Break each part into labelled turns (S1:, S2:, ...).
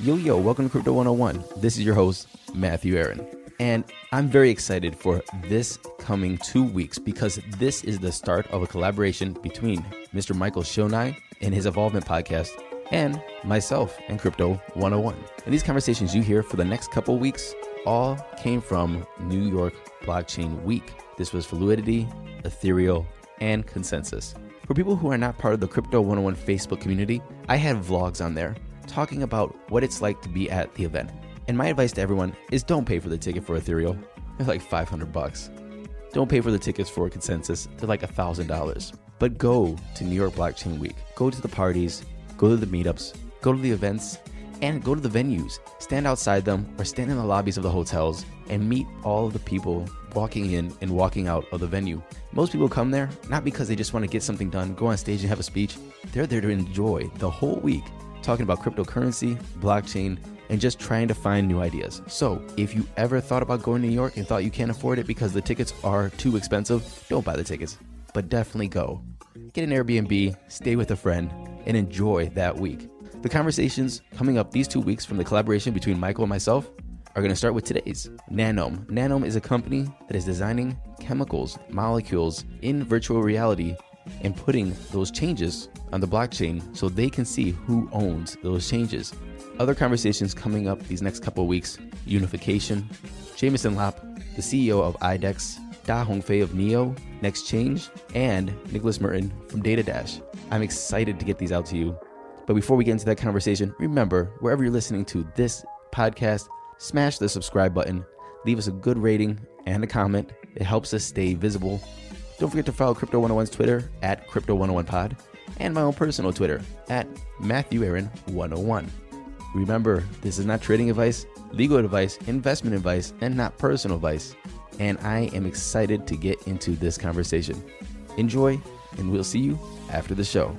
S1: Yo, yo, welcome to Crypto 101. This is your host, Matthew Aaron. And I'm very excited for this coming two weeks because this is the start of a collaboration between Mr. Michael Shonai and his Evolvement podcast and myself and Crypto 101. And these conversations you hear for the next couple weeks all came from New York Blockchain Week. This was Fluidity, Ethereal, and Consensus. For people who are not part of the Crypto 101 Facebook community, I had vlogs on there talking about what it's like to be at the event. And my advice to everyone is don't pay for the ticket for Ethereal. They're like 500 bucks. Don't pay for the tickets for Consensus. They're like $1,000. But go to New York Blockchain Week. Go to the parties, go to the meetups, go to the events, and go to the venues. Stand outside them or stand in the lobbies of the hotels and meet all of the people walking in and walking out of the venue. Most people come there not because they just want to get something done, go on stage and have a speech. They're there to enjoy the whole week talking about cryptocurrency, blockchain, and just trying to find new ideas. So, if you ever thought about going to New York and thought you can't afford it because the tickets are too expensive, don't buy the tickets, but definitely go. Get an Airbnb, stay with a friend, and enjoy that week. The conversations coming up these two weeks from the collaboration between Michael and myself are going to start with today's Nanome. Nanome is a company that is designing chemicals, molecules in virtual reality and putting those changes on the blockchain so they can see who owns those changes. Other conversations coming up these next couple weeks unification, Jameson Lap, the CEO of IDEX, Da Hongfei of NEO, Next Change, and Nicholas Merton from DataDash. I'm excited to get these out to you. But before we get into that conversation, remember wherever you're listening to this podcast, smash the subscribe button, leave us a good rating and a comment. It helps us stay visible. Don't forget to follow Crypto 101's Twitter at Crypto 101pod and my own personal Twitter at Matthew Aaron 101. Remember, this is not trading advice, legal advice, investment advice, and not personal advice. And I am excited to get into this conversation. Enjoy, and we'll see you after the show.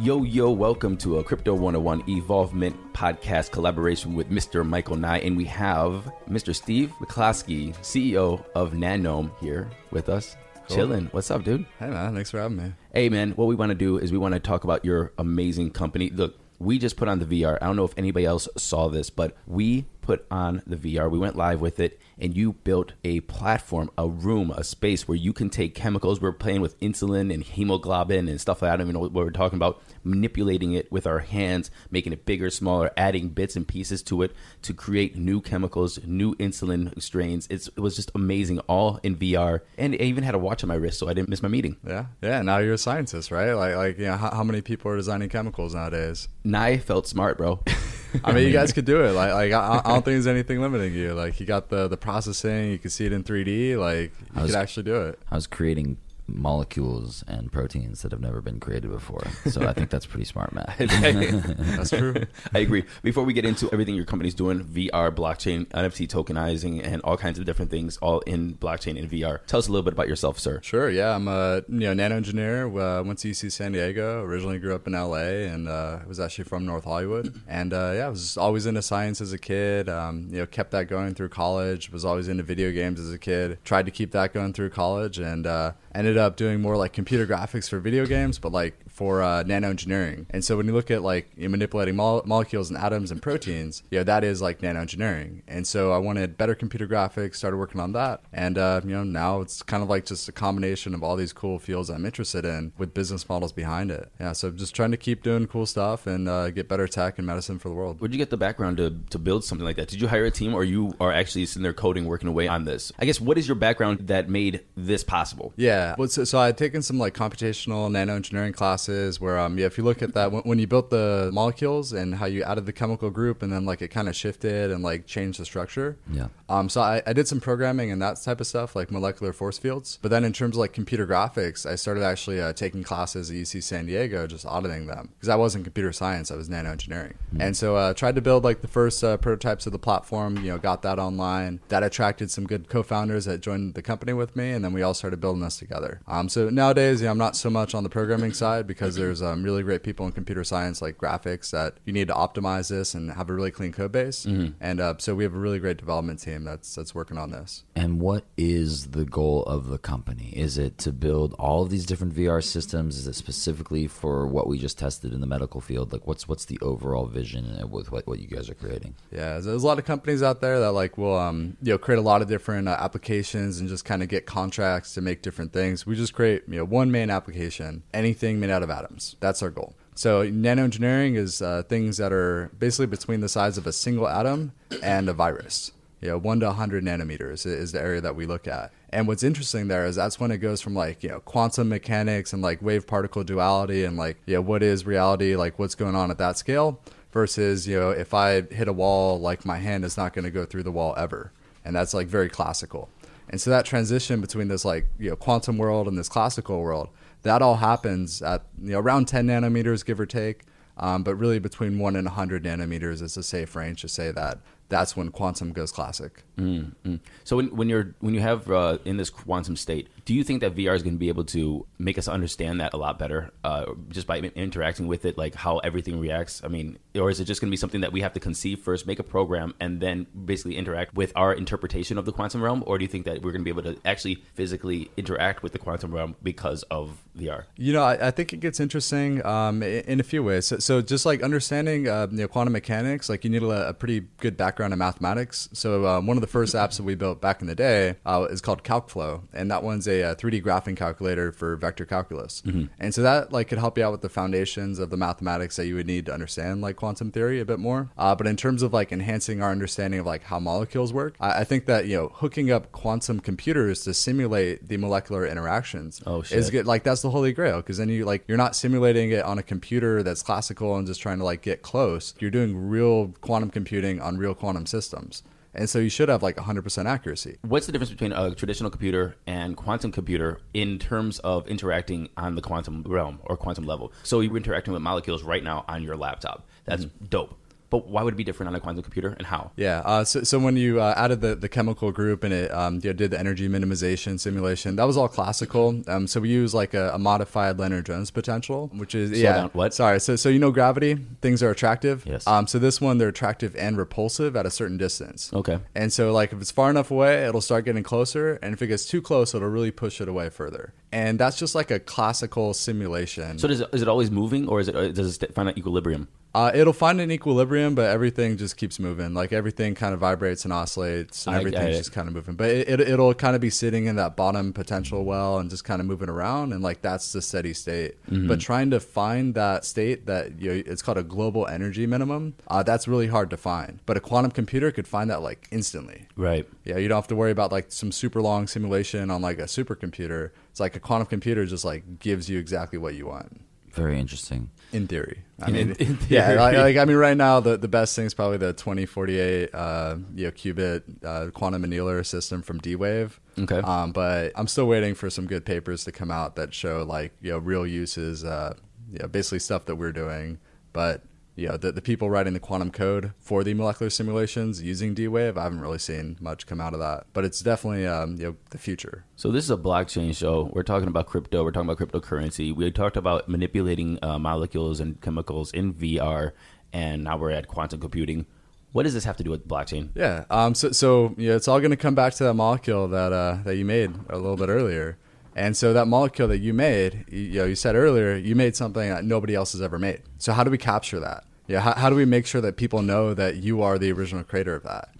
S1: Yo, yo, welcome to a Crypto 101 Evolvement podcast collaboration with Mr. Michael Nye. And we have Mr. Steve McCloskey, CEO of Nanome, here with us.
S2: Cool.
S1: Chilling. What's up, dude?
S2: Hey man, thanks for having me.
S1: Hey, man, what we want to do is we want to talk about your amazing company. Look, we just put on the VR. I don't know if anybody else saw this, but we put on the VR. We went live with it, and you built a platform, a room, a space where you can take chemicals. We're playing with insulin and hemoglobin and stuff like that. I don't even know what we're talking about. Manipulating it with our hands, making it bigger, smaller, adding bits and pieces to it to create new chemicals, new insulin strains. It's, it was just amazing, all in VR. And I even had a watch on my wrist, so I didn't miss my meeting.
S2: Yeah, yeah. Now you're a scientist, right? Like, like, you know, how, how many people are designing chemicals nowadays?
S1: Nye felt smart, bro.
S2: I mean, you guys could do it. Like, like I, I don't think there's anything limiting you. Like, you got the the processing, you could see it in 3D. Like, you
S3: was-
S2: could actually do it.
S3: I was creating molecules and proteins that have never been created before. So I think that's pretty smart, Matt.
S2: That's true.
S1: I agree. Before we get into everything your company's doing, VR, blockchain, NFT tokenizing, and all kinds of different things, all in blockchain and VR. Tell us a little bit about yourself, sir.
S2: Sure. Yeah, I'm a you know nano engineer. Uh, went to UC San Diego. Originally grew up in LA, and uh, was actually from North Hollywood. And uh, yeah, I was always into science as a kid. Um, you know, kept that going through college. Was always into video games as a kid. Tried to keep that going through college, and uh, ended up doing more like computer graphics for video games, but like for uh, nano engineering. And so when you look at like you know, manipulating mole- molecules and atoms and proteins, you know that is like nano engineering. And so I wanted better computer graphics. Started working on that, and uh, you know now it's kind of like just a combination of all these cool fields I'm interested in with business models behind it. Yeah, so just trying to keep doing cool stuff and uh, get better tech and medicine for the world.
S1: Where'd you get the background to, to build something like that? Did you hire a team or you are actually sitting there coding, working away on this? I guess what is your background that made this possible?
S2: Yeah. Well, so, so I had taken some like computational nano engineering classes where, um, yeah, if you look at that, when, when you built the molecules and how you added the chemical group and then like it kind of shifted and like changed the structure.
S3: Yeah.
S2: Um, so I, I did some programming and that type of stuff, like molecular force fields. But then in terms of like computer graphics, I started actually uh, taking classes at UC San Diego, just auditing them because I wasn't computer science, I was nano engineering. And so uh, tried to build like the first uh, prototypes of the platform. You know, got that online. That attracted some good co-founders that joined the company with me, and then we all started building this together together. Um, so nowadays, yeah, I'm not so much on the programming side because there's um, really great people in computer science like graphics that you need to optimize this and have a really clean code base. And uh, so we have a really great development team that's that's working on this.
S3: And what is the goal of the company? Is it to build all of these different VR systems? Is it specifically for what we just tested in the medical field? Like, what's what's the overall vision with what, what you guys are creating?
S2: Yeah, there's a lot of companies out there that like will um, you know create a lot of different uh, applications and just kind of get contracts to make different things. We just create you know one main application, anything made out of atoms. That's our goal. So nanoengineering is uh, things that are basically between the size of a single atom and a virus. You know, one to 100 nanometers is the area that we look at. And what's interesting there is that's when it goes from like, you know, quantum mechanics and like wave particle duality and like, you know, what is reality, like what's going on at that scale versus, you know, if I hit a wall, like my hand is not going to go through the wall ever. And that's like very classical. And so that transition between this like, you know, quantum world and this classical world, that all happens at, you know, around 10 nanometers, give or take. Um, but really between one and 100 nanometers is a safe range to say that that's when quantum goes classic.
S1: Mm-hmm. So when, when you're when you have uh, in this quantum state, do you think that VR is going to be able to make us understand that a lot better uh, just by interacting with it, like how everything reacts? I mean, or is it just going to be something that we have to conceive first, make a program, and then basically interact with our interpretation of the quantum realm? Or do you think that we're going to be able to actually physically interact with the quantum realm because of VR?
S2: You know, I, I think it gets interesting um, in, a few ways. So, so just like understanding uh, you know, quantum mechanics, like you need a, a pretty good background in mathematics. So um, one of the first apps that we built back in the day uh, is called CalcFlow, and that one's a, a 3D graphing calculator for vector calculus. Mm-hmm. And so that like could help you out with the foundations of the mathematics that you would need to understand like quantum theory a bit more. Uh, but in terms of like enhancing our understanding of like how molecules work, I, I, think that you know hooking up quantum computers to simulate the molecular interactions
S1: oh, shit.
S2: is good. Like that's the holy grail because then you like you're not simulating it on a computer that's classical and just trying to like get close. You're doing real quantum computing on real quantum systems. And so you should have like 100% accuracy.
S1: What's the difference between a traditional computer and quantum computer in terms of interacting on the quantum realm or quantum level? So you're interacting with molecules right now on your laptop. That's mm-hmm. dope. But why would it be different on a quantum computer and how?
S2: Yeah. Uh, so, so when you uh, added the, the chemical group and it um, you did the energy minimization simulation, that was all classical. Um, so we use like a, a modified Lennard Jones potential, which is,
S1: Slow
S2: yeah.
S1: Down. What?
S2: Sorry. So, so you know gravity, things are attractive.
S1: Yes.
S2: Um, so this one, they're attractive and repulsive at a certain distance.
S1: Okay.
S2: And so like if it's far enough away, it'll start getting closer. And if it gets too close, it'll really push it away further. And that's just like a classical simulation.
S1: So does it, is it always moving or is it, does it find an equilibrium?
S2: Uh, it'll find an equilibrium, but everything just keeps moving. Like everything kind of vibrates and oscillates, and
S1: I-
S2: everything's just kind of moving. But it, it, it'll kind of be sitting in that bottom potential well and just kind of moving around, and like that's the steady state. But trying to find that state that you know, it's called a global energy minimum, uh, that's really hard to find. But a quantum computer could find that like instantly.
S1: Right.
S2: Yeah, you don't have to worry about like some super long simulation on like a supercomputer. It's like a quantum computer just like gives you exactly what you want.
S3: Very interesting.
S2: In theory, I
S1: In-
S2: mean,
S1: in
S2: yeah, like, like I mean, right now the, the best thing is probably the twenty forty eight, uh, you know, qubit uh, quantum annealer system from D Wave.
S1: Okay.
S2: Um, but I'm still waiting for some good papers to come out that show like you know real uses, uh, you know, basically stuff that we're doing. But you know, the, the people writing the quantum code for the molecular simulations using D Wave, I haven't really seen much come out of that. But it's definitely um, you know the future.
S1: So this is a blockchain show. We're talking about crypto. We're talking about cryptocurrency. We talked about manipulating uh, molecules and chemicals in VR, and now we're at quantum computing. What does this have to do with blockchain?
S2: Yeah. Um. So, so yeah, it's all going to come back to that molecule that uh, that you made a little bit earlier. And so that molecule that you made, you, you know, you said earlier, you made something that nobody else has ever made. So how do we capture that? Yeah. How, how do we make sure that people know that you are the original creator of that?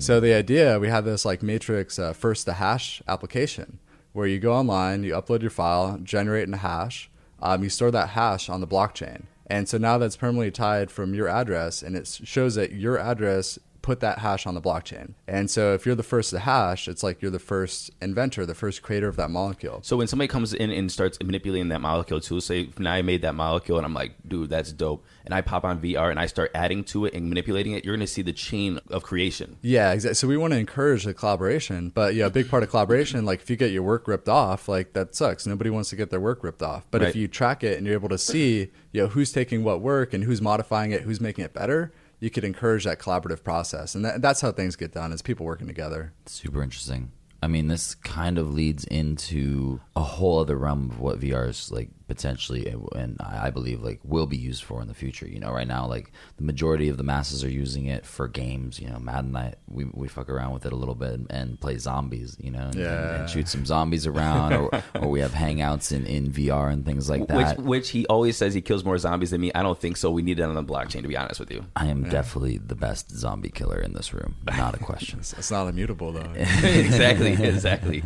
S2: So the idea, we have this like Matryx uh, first to hash application where you go online, you upload your file, generate a hash, um, you store that hash on the blockchain. And so now that's permanently tied from your address, and it shows that your address put that hash on the blockchain. And so if you're the first to hash, it's like you're the first inventor, the first creator of that molecule.
S1: So when somebody comes in and starts manipulating that molecule too, say now I made that molecule and I'm like, dude, that's dope, and I pop on VR and I start adding to it and manipulating it, you're going to see the chain of creation.
S2: Yeah, exactly. So we want to encourage the collaboration, but yeah, a big part of collaboration, like if you get your work ripped off, like that sucks. Nobody wants to get their work ripped off. But
S1: Right.
S2: if you track it and you're able to see, you know, who's taking what work and who's modifying it, who's making it better, you could encourage that collaborative process, and that, that's how things get done is people working together.
S3: Super interesting. I mean, this kind of leads into a whole other realm of what VR is like potentially, and I believe like will be used for in the future. You know, right now, like the majority of the masses are using it for games. You know, Madden, I we we fuck around with it a little bit and play zombies. You know, and,
S2: Yeah.
S3: and, and shoot some zombies around, or or we have hangouts in in VR and things like that.
S1: Which, which he always says he kills more zombies than me. I don't think so. We need it on the blockchain, to be honest with you.
S3: I am definitely the best zombie killer in this room. Not a question.
S2: It's, it's not immutable though.
S1: exactly, exactly.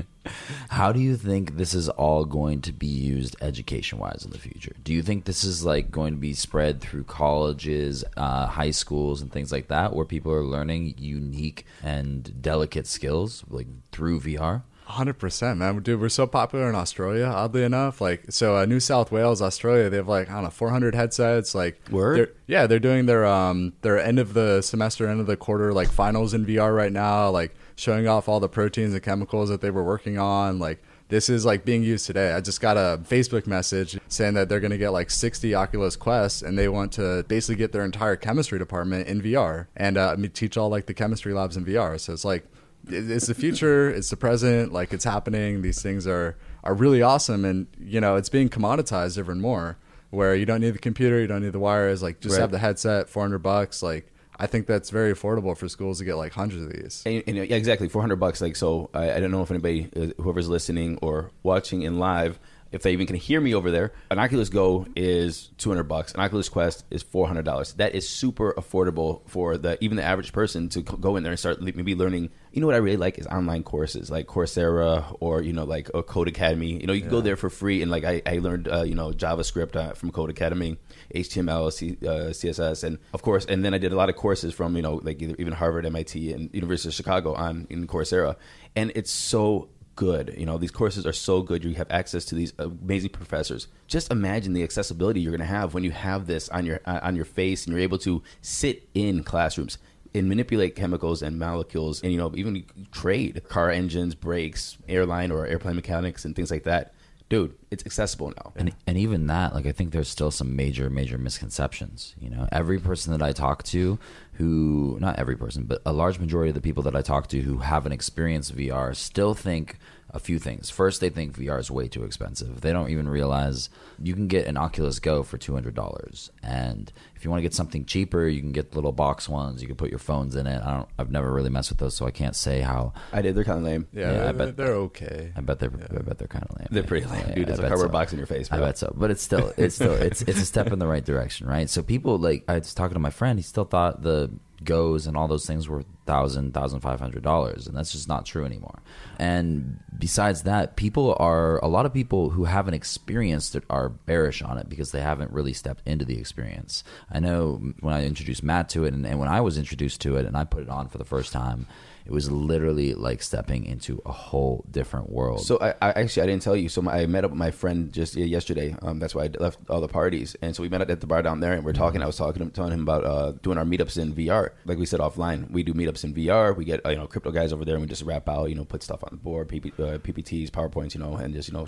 S3: How do you think this is all going to be used education wise in the future? Do you think this is like going to be spread through colleges, uh, high schools, and things like that, where people are learning unique and delicate skills like through VR?
S2: Hundred percent, man, dude. We're so popular in Australia. Oddly enough, like so, uh, New South Wales, Australia, they have like I don't know, four hundred headsets. Like,
S1: Word?
S2: they're- yeah, they're doing their um their end of the semester, end of the quarter, like finals in VR right now. Like showing off all the proteins and chemicals that they were working on. Like this is like being used today. I just got a Facebook message saying that they're going to get like 60 Oculus Quests and they want to basically get their entire chemistry department in VR and uh, teach all like the chemistry labs in VR. So it's like it's the future, it's the present, like it's happening. These things are are really awesome and you know, it's being commoditized ever more where you don't need the computer, you don't need the wires, like just
S1: Right.
S2: have the headset, 400 bucks, like I think that's very affordable for schools to get like hundreds of these.
S1: And, and, yeah, exactly, four hundred bucks. Like, so I, I don't know if anybody, uh, whoever's listening or watching in live, if they even can hear me over there. An Oculus Go is two hundred bucks. An Oculus Quest is four hundred dollars. That is super affordable for the even the average person to go in there and start maybe learning. You know what I really like is online courses like Coursera or you know like a Codecademy. You know, you can go there for free and like I, I learned uh, you know JavaScript uh, from Codecademy. HTML, C, uh, CSS, and of course, and then I did a lot of courses from you know like either, even Harvard, MIT, and University of Chicago on in Coursera, and it's so good. You know, these courses are so good. You have access to these amazing professors. Just imagine the accessibility you're going to have when you have this on your uh, on your face, and you're able to sit in classrooms and manipulate chemicals and molecules, and you know even trade car engines, brakes, airline or airplane mechanics, and things like that. Dude, it's accessible now.
S3: And and even that, like I think there's still some major major misconceptions. You know, every person that I talk to, who not every person, but a large majority of the people that I talk to who haven't experienced VR still think a few things. First, they think VR is way too expensive. They don't even realize you can get an Oculus Go for two hundred dollars, and if you want to get something cheaper, you can get the little box ones. You can put your phones in it. I don't. I've never really messed with those, so I can't say how.
S1: I did. They're kind of lame.
S2: Yeah,
S3: Yeah, I
S2: they're,
S3: bet-
S2: they're okay.
S3: I bet they're. I bet they're kind of lame.
S1: They're pretty lame,
S3: Yeah,
S1: dude.
S3: I
S1: It's a cardboard
S3: so.
S1: box in your face,
S3: I bet so, but it's still, it's still, it's it's a step in the right direction, right? So people like I was talking to my friend. He still thought the goes and all those things were thousand, thousand five hundred dollars, and that's just not true anymore. And besides that, people are a lot of people who haven't experienced it are bearish on it because they haven't really stepped into the experience. I know when I introduced Matt to it, and, and when I was introduced to it, and I put it on for the first time. It was literally like stepping into a whole different world.
S1: So I, I actually I didn't tell you. So my, I met up with my friend just yesterday. Um, that's why I left all the parties, and so we met up at the bar down there, and we're talking. I was talking, to him, telling him about uh, doing our meetups in VR. Like we said offline, we do meetups in VR. We get uh, you know crypto guys over there, and we just wrap out, you know, put stuff on the board, PP, uh, PPTs, powerpoints, you know, and just you know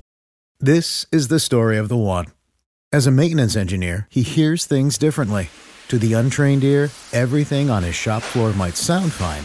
S4: This is the story of the one. As a maintenance engineer, he hears things differently. To the untrained ear, everything on his shop floor might sound fine,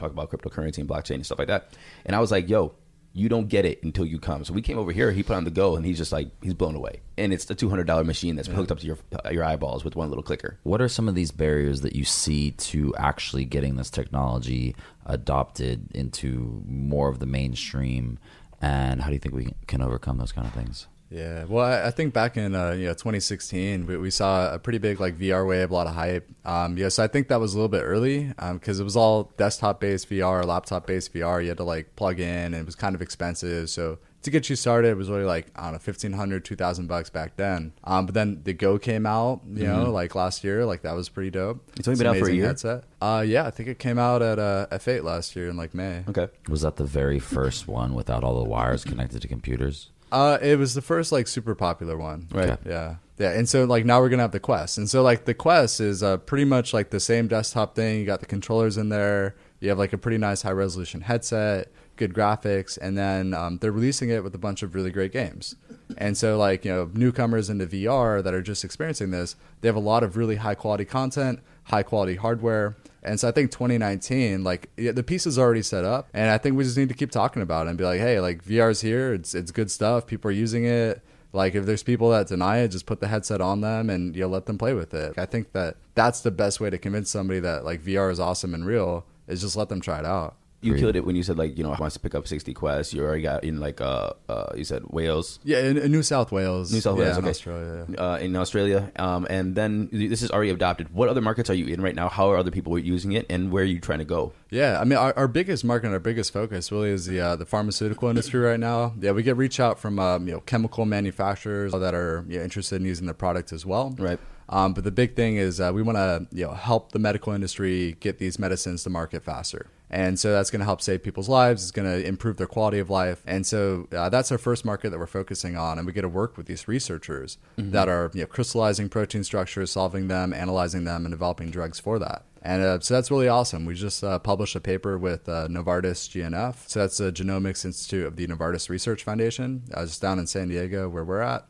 S1: Talk about cryptocurrency and blockchain and stuff like that. And I was like, yo, you don't get it until you come. So we came over here, he put on the go, and he's just like, he's blown away. And it's the $200 machine that's hooked up to your, uh, your eyeballs with one little clicker.
S3: What are some of these barriers that you see to actually getting this technology adopted into more of the mainstream? And how do you think we can overcome those kind of things?
S2: Yeah, well, I, I think back in uh, you know 2016, we, we saw a pretty big like VR wave, a lot of hype. Um, yeah, so I think that was a little bit early because it was all desktop based VR, laptop based VR. You had to like plug in, and it was kind of expensive. So to get you started, it was really like I don't know, 1500 2000 bucks back then. Um, but then the Go came out, you know, like last year, like that was pretty dope.
S1: It's only been out for a
S2: amazing
S1: year?
S2: Headset. Uh, yeah, I think it came out at uh, F8 last year in like May.
S1: Okay.
S3: Was that the very first one without all the wires connected to computers?
S2: Uh, it was the first like super popular one.
S1: Right.
S3: Okay.
S2: Yeah. Yeah. And so like now we're gonna have the Quest, and so like the Quest is uh, pretty much like the same desktop thing. You got the controllers in there. You have like a pretty nice high resolution headset, good graphics, and then um, they're releasing it with a bunch of really great games. And so like you know newcomers into VR that are just experiencing this, they have a lot of really high quality content, high quality hardware. And so I think 2019, like yeah, the piece is already set up, and I think we just need to keep talking about it and be like, hey, like VR's here, it's it's good stuff, people are using it. Like if there's people that deny it, just put the headset on them and you know, let them play with it. I think that that's the best way to convince somebody that like VR is awesome and real is just let them try it out.
S1: You killed it when you said like you know I wants to pick up sixty quests. You already got in like uh, uh you said Wales,
S2: Yeah, in, in New South Wales,
S1: New South
S2: yeah,
S1: Wales,
S2: in
S1: okay.
S2: Australia. yeah.
S1: uh, in Australia, um, and then this is already adopted. What other markets are you in right now? How are other people using it, and where are you trying to go?
S2: Yeah, I mean, our, our biggest market, and our biggest focus, really is the uh, the pharmaceutical industry right now. Yeah, we get reach out from um, you know chemical manufacturers that are you know, interested in using the product as well.
S1: Right.
S2: Um, but the big thing is uh, we want to you know help the medical industry get these medicines to market faster. And so that's going to help save people's lives. It's going to improve their quality of life. And so uh, that's our first market that we're focusing on. And we get to work with these researchers that are you know, crystallizing protein structures, solving them, analyzing them, and developing drugs for that. And uh, so that's really awesome. We just uh, published a paper with uh, Novartis GNF. So that's the Genomics Institute of the Novartis Research Foundation, uh, just down in San Diego where we're at.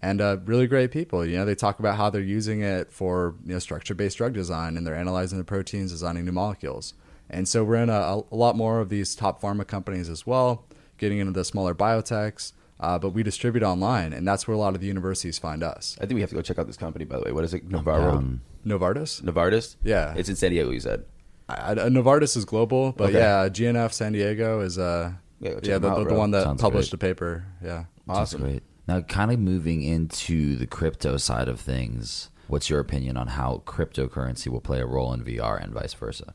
S2: And uh, really great people. You know, they talk about how they're using it for you know structure-based drug design, and they're analyzing the proteins, designing new molecules. And so we're in a, a lot more of these top pharma companies as well, getting into the smaller biotechs. Uh, but we distribute online, and that's where a lot of the universities find us.
S1: I think we have to go check out this company. By the way, what is it? Navarro,
S3: Um,
S2: Novartis?
S1: Novartis.
S2: Yeah.
S1: it's in San Diego. You said.
S2: I, I, Novartis is global, but
S1: Okay.
S2: yeah, GNF San Diego is uh
S1: Yeah,
S2: yeah the,
S1: out,
S2: the, the one that
S3: Sounds
S2: published
S3: great.
S2: the paper. Yeah.
S3: That's great. Now, kind of moving into the crypto side of things, what's your opinion on how cryptocurrency will play a role in VR and vice versa?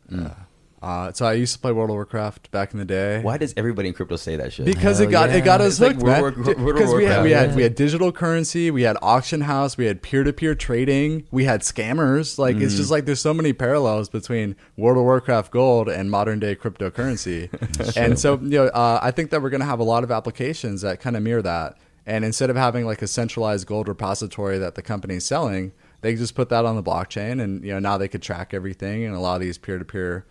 S2: Uh, so I used to play World of Warcraft back in the day.
S1: Why does everybody in crypto say that shit?
S2: Because it got
S3: yeah.
S2: it got us
S1: It's
S2: hooked,
S1: World
S2: man.
S1: War- World of
S2: Because we had we had we had digital currency, we had auction house, we had peer to peer trading, we had scammers. Like it's
S1: Mm.
S2: just like there's so many parallels between World of Warcraft Gold and modern day cryptocurrency. and so you know, uh, I think that we're gonna have a lot of applications that kind of mirror that. And instead of having like a centralized gold repository that the company is selling, they just put that on the blockchain, and you know now they could track everything and a lot of these peer to peer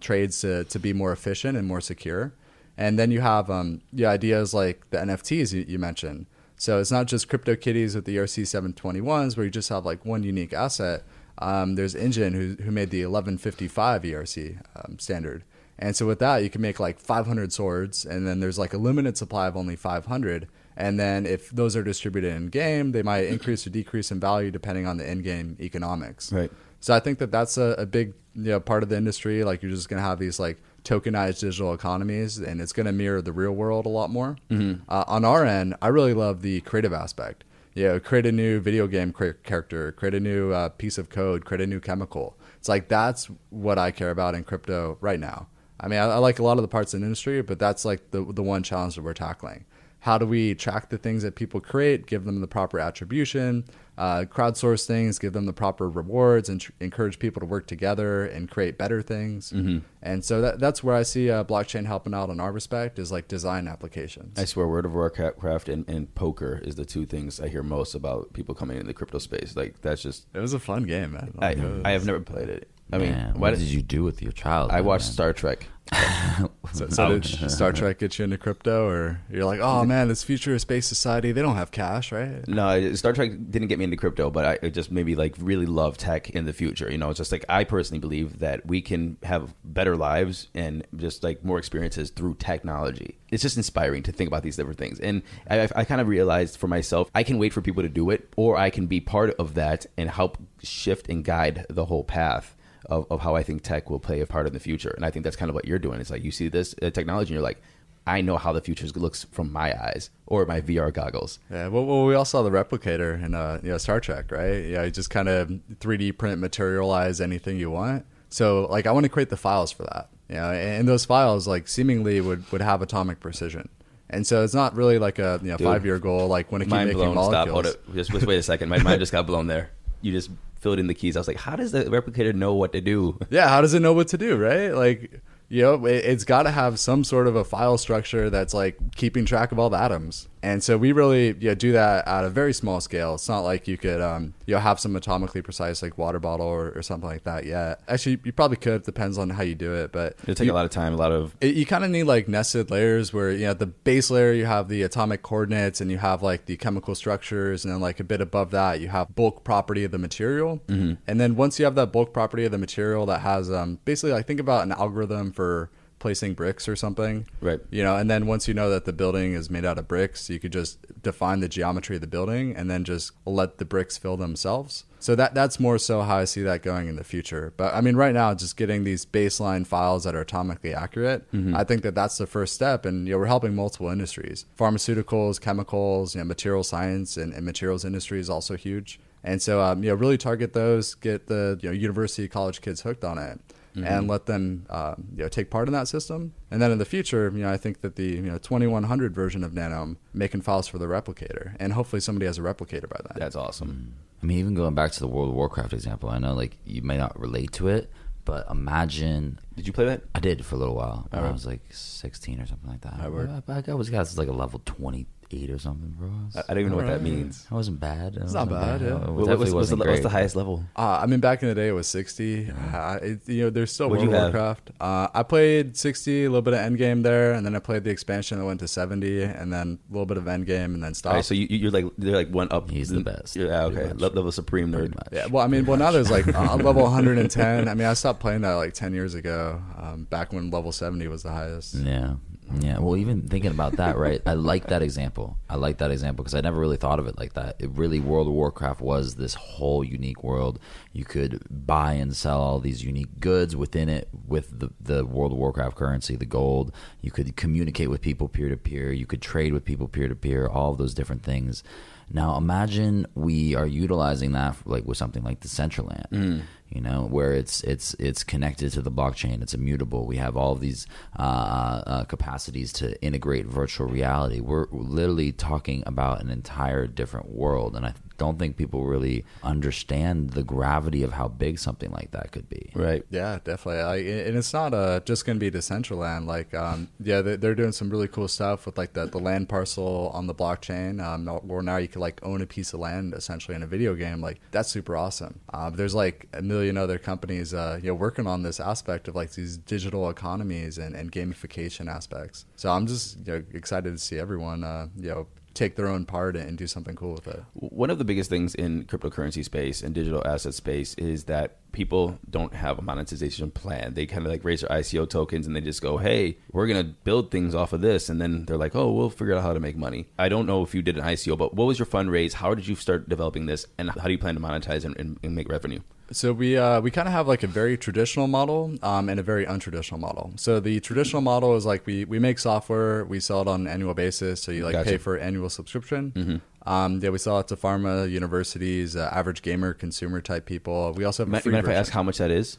S2: trades to to be more efficient and more secure. And then you have um, yeah, ideas like the NFTs you, you mentioned. So it's not just CryptoKitties with the ERC 721s where you just have like one unique asset. Um, there's Enjin who, who made the 1155 ERC um, standard. And so with that, you can make like 500 swords, and then there's like a limited supply of only 500. And then if those are distributed in game, they might increase or decrease in value depending on the in-game economics.
S1: Right.
S2: So I think that that's a, a big you know, part of the industry. Like you're just going to have these like tokenized digital economies, and it's going to mirror the real world a lot more.
S1: Mm-hmm.
S2: Uh, on our end, I really love the creative aspect. You know, create a new video game character, create a new uh, piece of code, create a new chemical. It's like that's what I care about in crypto right now. I mean, I, I like a lot of the parts in the industry, but that's like the the one challenge that we're tackling. How do we track the things that people create, give them the proper attribution, uh, crowdsource things, give them the proper rewards, and tr- encourage people to work together and create better things? Mm-hmm. And so that, that's where I see uh, blockchain helping out in our respect is like design applications.
S1: I swear, World of Warcraft and, and poker is the two things I hear most about people coming into the crypto space. Like that's just
S2: it was a fun game, man.
S1: I,
S2: Like, it was-
S1: I have never played it. I mean,
S3: Man, what
S1: did
S3: did you do with your child?
S1: I watched
S3: man?
S1: Star Trek?
S3: So
S2: So, did Star Trek get you into crypto, or you're like, oh man, this future space society, they don't have cash, right?
S1: No, Star Trek didn't get me into crypto, but I just maybe like really love tech in the future. You know, it's just like I personally believe that we can have better lives and just like more experiences through technology. It's just inspiring to think about these different things, and I, I kind of realized for myself, I can wait for people to do it, or I can be part of that and help shift and guide the whole path of, of how I think tech will play a part in the future. And I think that's kind of what you're doing. It's like you see this uh, technology and you're like, I know how the future looks from my eyes or my VR goggles.
S2: Yeah, well, well we all saw the replicator in uh, you know Star Trek, right? Yeah, you just kind of 3D print materialize anything you want. So like I want to create the files for that. You know, and those files like seemingly would would have atomic precision. And so it's not really like a you know, five year goal like when it keep
S1: mind
S2: making
S1: blown.
S2: molecules.
S1: Stop. Hold it. Just, just wait a second. My mind just got blown there. You just filled in the keys. I was like, how does the replicator know what to do?
S2: Yeah, how does it know what to do, right? Like you know, it, has got to have some sort of a file structure that's like keeping track of all the atoms. And so we really you know, do that at a very small scale. It's not like you could um, you know have some atomically precise like water bottle or, or something like that yet. Actually, you probably could. Depends on how you do it, but
S1: it'll take
S2: you,
S1: a lot of time, a lot of.
S2: It, you kind of need like nested layers where you know the base layer you have the atomic coordinates and you have like the chemical structures, and then like a bit above that you have bulk property of the material. Mm-hmm. And then once you have that bulk property of the material that has um, basically like think about an algorithm for placing bricks or something.
S1: Right.
S2: You know, and then once you know that the building is made out of bricks, you could just define the geometry of the building and then just let the bricks fill themselves. So that that's more so how I see that going in the future. But I mean, right now, just getting these baseline files that are atomically accurate, mm-hmm. I think that that's the first step. And you know, we're helping multiple industries: pharmaceuticals, chemicals, you know, material science, and, and materials industry is also huge. And so, um, you know, really target those, get the you know university college kids hooked on it mm-hmm. and let them uh, you know take part in that system. And then in the future, you know, I think that the you know 2100 version of Nanome making files for the replicator, and hopefully somebody has a replicator by then.
S1: That's awesome.
S3: I mean, even going back to the World of Warcraft example, I know like you may not relate to it, but imagine.
S1: Did you play that?
S3: I did for a little while. I was like 16 or something like that. I, I, I was got like a level 20 eight or something, bro.
S1: I, I don't even know what that means.
S3: It wasn't bad. It
S2: it's not bad. bad. Yeah.
S1: It what, was, was the, what's the highest level?
S2: Uh, I mean, back in the day, it was sixty. Yeah. Uh, it, you know, there's still What'd World of Warcraft. Uh, I played sixty, a little bit of Endgame there, and then I played the expansion that went to seventy, and then a little bit of Endgame, and then stopped.
S1: Right, so you, are like they're like one up.
S3: He's the best.
S1: Yeah, okay. Level supreme nerd.
S2: Yeah. Well, I mean, well now there's like uh, level 110. I mean, I stopped playing that like 10 years ago. Um, back when level 70 was the highest.
S3: Yeah. Yeah, well, even thinking about that, right? I like that example. I like that example because I never really thought of it like that. It really, World of Warcraft was this whole unique world. You could buy and sell all these unique goods within it with the, the World of Warcraft currency, the gold. You could communicate with people peer to peer. You could trade with people peer to peer, all of those different things. Now, imagine we are utilizing that like with something like the Decentraland. Mm you know, where it's it's it's connected to the blockchain, it's immutable. We have all of these uh, uh, capacities to integrate virtual reality. We're literally talking about an entire different world, and I don't think people really understand the gravity of how big something like that could be.
S1: Right.
S2: Yeah, definitely. I, and it's not uh, just going to be Decentraland. Like, um, yeah, they're doing some really cool stuff with like the, the land parcel on the blockchain. Um, where now you can like own a piece of land essentially in a video game. Like, that's super awesome. Uh, there's like a million other companies, uh, you know, working on this aspect of like these digital economies and, and gamification aspects. So I'm just you know, excited to see everyone, uh, you know, take their own part and do something cool with it.
S1: One of the biggest things in cryptocurrency space and digital asset space is that people don't have a monetization plan. They kind of like raise their ICO tokens and they just go, "Hey, we're going to build things off of this." And then they're like, "Oh, we'll figure out how to make money." I don't know if you did an ICO, but what was your fundraise? How did you start developing this and how do you plan to monetize and, and, and make revenue?
S2: So we uh, we kind of have like a very traditional model um, and a very untraditional model. So the traditional model is like we we make software, we sell it on an annual basis. So you like gotcha. pay for annual subscription. Mm-hmm. Um, yeah, we sell it to pharma, universities, uh, average gamer, consumer type people. We also have a free.
S1: Mind if I ask how much that is?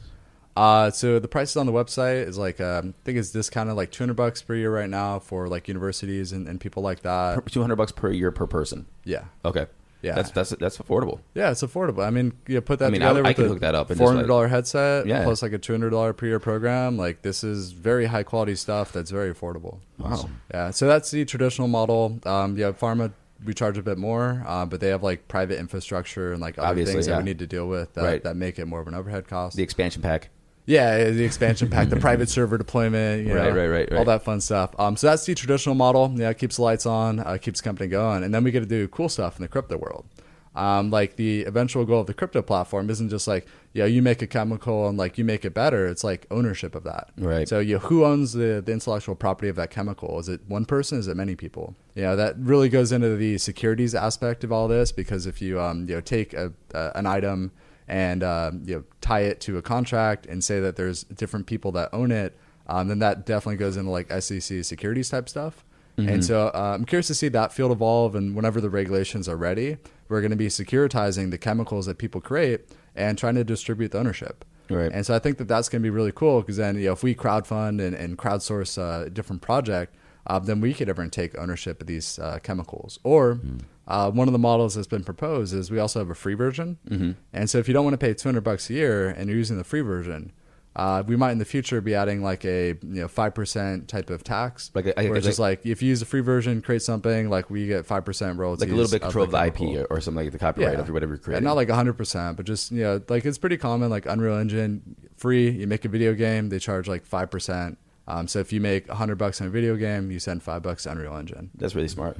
S2: Uh, so the prices on the website is like um, I think it's discounted like 200 bucks per year right now for like universities and, and people like that.
S1: 200 bucks per year per person.
S2: Yeah.
S1: Okay. Yeah, that's that's that's affordable.
S2: Yeah, it's affordable. I mean, you put that
S1: I mean,
S2: together
S1: I,
S2: with
S1: I hook that up.
S2: Four hundred dollar like, headset, yeah. plus like a two hundred dollar per year program. Like this is very high quality stuff that's very affordable.
S1: Wow.
S2: Yeah, so that's the traditional model. Um, yeah, pharma we charge a bit more, uh, but they have like private infrastructure and like other Obviously, things yeah. that we need to deal with that, right. that make it more of an overhead cost.
S1: The expansion pack.
S2: Yeah, the expansion pack, the private server deployment, you know,
S1: Right, right, right,
S2: all that fun stuff. Um, so that's the traditional model. Yeah, it keeps the lights on, uh, keeps the company going, and then we get to do cool stuff in the crypto world. Um, like the eventual goal of the crypto platform isn't just like, yeah, you make a chemical and like you make it better. It's like ownership of that.
S1: Right.
S2: So you who owns the, the intellectual property of that chemical? Is it one person? Is it many people? Yeah, that really goes into the securities aspect of all this because if you um, you know take a, a, an item and um, you know tie it to a contract and say that there's different people that own it, um, then that definitely goes into like SEC securities type stuff. And so uh, I'm curious to see that field evolve. And whenever the regulations are ready, we're going to be securitizing the chemicals that people create and trying to distribute the ownership.
S1: Right.
S2: And so I think that that's going to be really cool because then, you know, if we crowdfund and, and crowdsource uh, a different project, uh, then we could ever take ownership of these uh, chemicals. Or uh, one of the models that's been proposed is we also have a free version. Mm-hmm. And so if you don't want to pay 200 bucks a year and you're using the free version, uh, we might in the future be adding like a you know five percent type of tax,
S1: Like a- I-
S2: where it's just like if you use the free version, create something like we get five percent royalties,
S1: Like a little bit control of the IP
S2: chemical.
S1: or, or something like the copyright of whatever you're
S2: Yeah,
S1: creating.
S2: not like 100%, but just, you know, like it's pretty common. Like Unreal Engine, free. You make a video game, they charge like 5%. Um, so if you make 100 bucks on a video game, you send 5 bucks to Unreal Engine.
S1: That's really smart.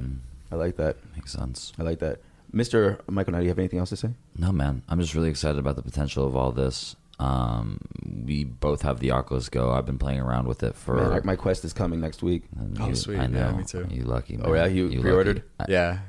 S1: I like that.
S3: Makes sense.
S1: I like that. Mr. Michael, now do you have anything else to say?
S3: No, man. I'm just really excited about the potential of all this. Um, we both have the Oculus Go. I've been playing around with it for.
S1: Man, my quest is coming next week.
S3: and
S2: Oh,
S3: you-
S2: sweet.
S3: I
S2: Yeah, me too.
S3: You lucky. Man.
S1: Oh, yeah? You
S3: lucky.
S1: pre-ordered?
S3: I,
S2: Yeah.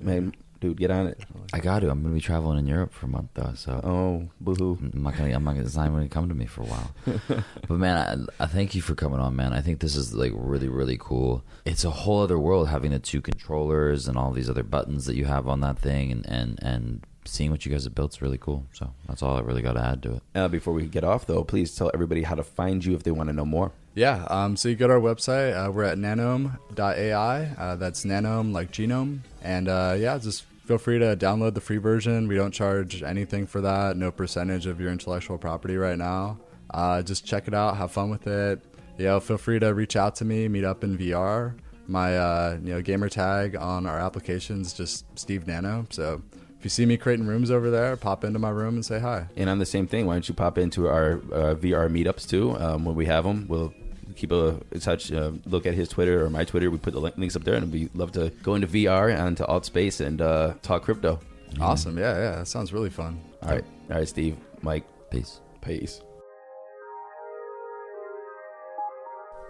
S1: Man, dude, get on it.
S3: I got to. I'm going to be traveling in Europe for a month though, so
S1: Oh, boohoo.
S3: I'm not gonna. I'm not gonna. It's not even gonna come to me for a while. but man, I, I thank you for coming on, man. I think this is like really, really cool. It's a whole other world having the two controllers and all these other buttons that you have on that thing, and and and seeing what you guys have built is really cool. So that's all I really got to add to it.
S1: Uh, before we get off, though, please tell everybody how to find you if they want to know more.
S2: Yeah. Um, so you go to our website. Uh, we're at nanome.ai. Uh, that's nanome like genome. And uh, yeah, just feel free to download the free version. We don't charge anything for that, no percentage of your intellectual property right now. Uh, just check it out, have fun with it. You know, feel free to reach out to me, meet up in VR. My uh, you know gamer tag on our applications just Steve Nano. So if you see me creating rooms over there, pop into my room and say hi.
S1: And on the same thing, why don't you pop into our uh, VR meetups too? Um, when we have them, we'll keep a touch, uh, look at his Twitter or my Twitter. We put the link- links up there, and we'd love to go into VR and into Altspace and uh, talk crypto.
S2: Awesome. Yeah, yeah. That sounds really fun.
S1: All right, all right, Steve, Mike,
S3: Peace.
S1: peace.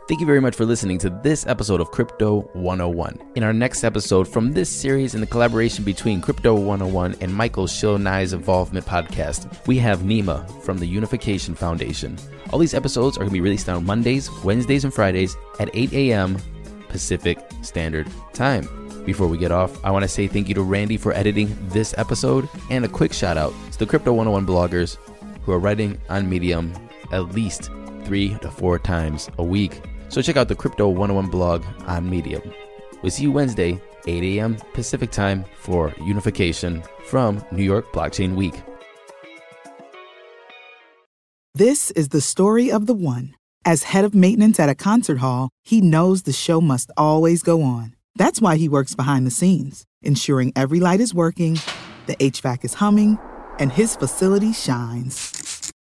S1: Thank you very much for listening to this episode of Crypto 101. In our next episode from this series in the collaboration between Crypto 101 and Michael Shonai's Evolvement podcast, we have Nima from the Unification Foundation. All these episodes are going to be released on Mondays, Wednesdays, and Fridays at 8 a.m. Pacific Standard Time. Before we get off, I want to say thank you to Randy for editing this episode and a quick shout out to the Crypto 101 bloggers who are writing on Medium at least three to four times a week. So check out the Crypto 101 blog on Medium. We'll see you Wednesday, 8 a.m. Pacific time for Unification from New York Blockchain Week.
S5: This is the story of the one. As head of maintenance at a concert hall, he knows the show must always go on. That's why he works behind the scenes, ensuring every light is working, the HVAC is humming, and his facility shines.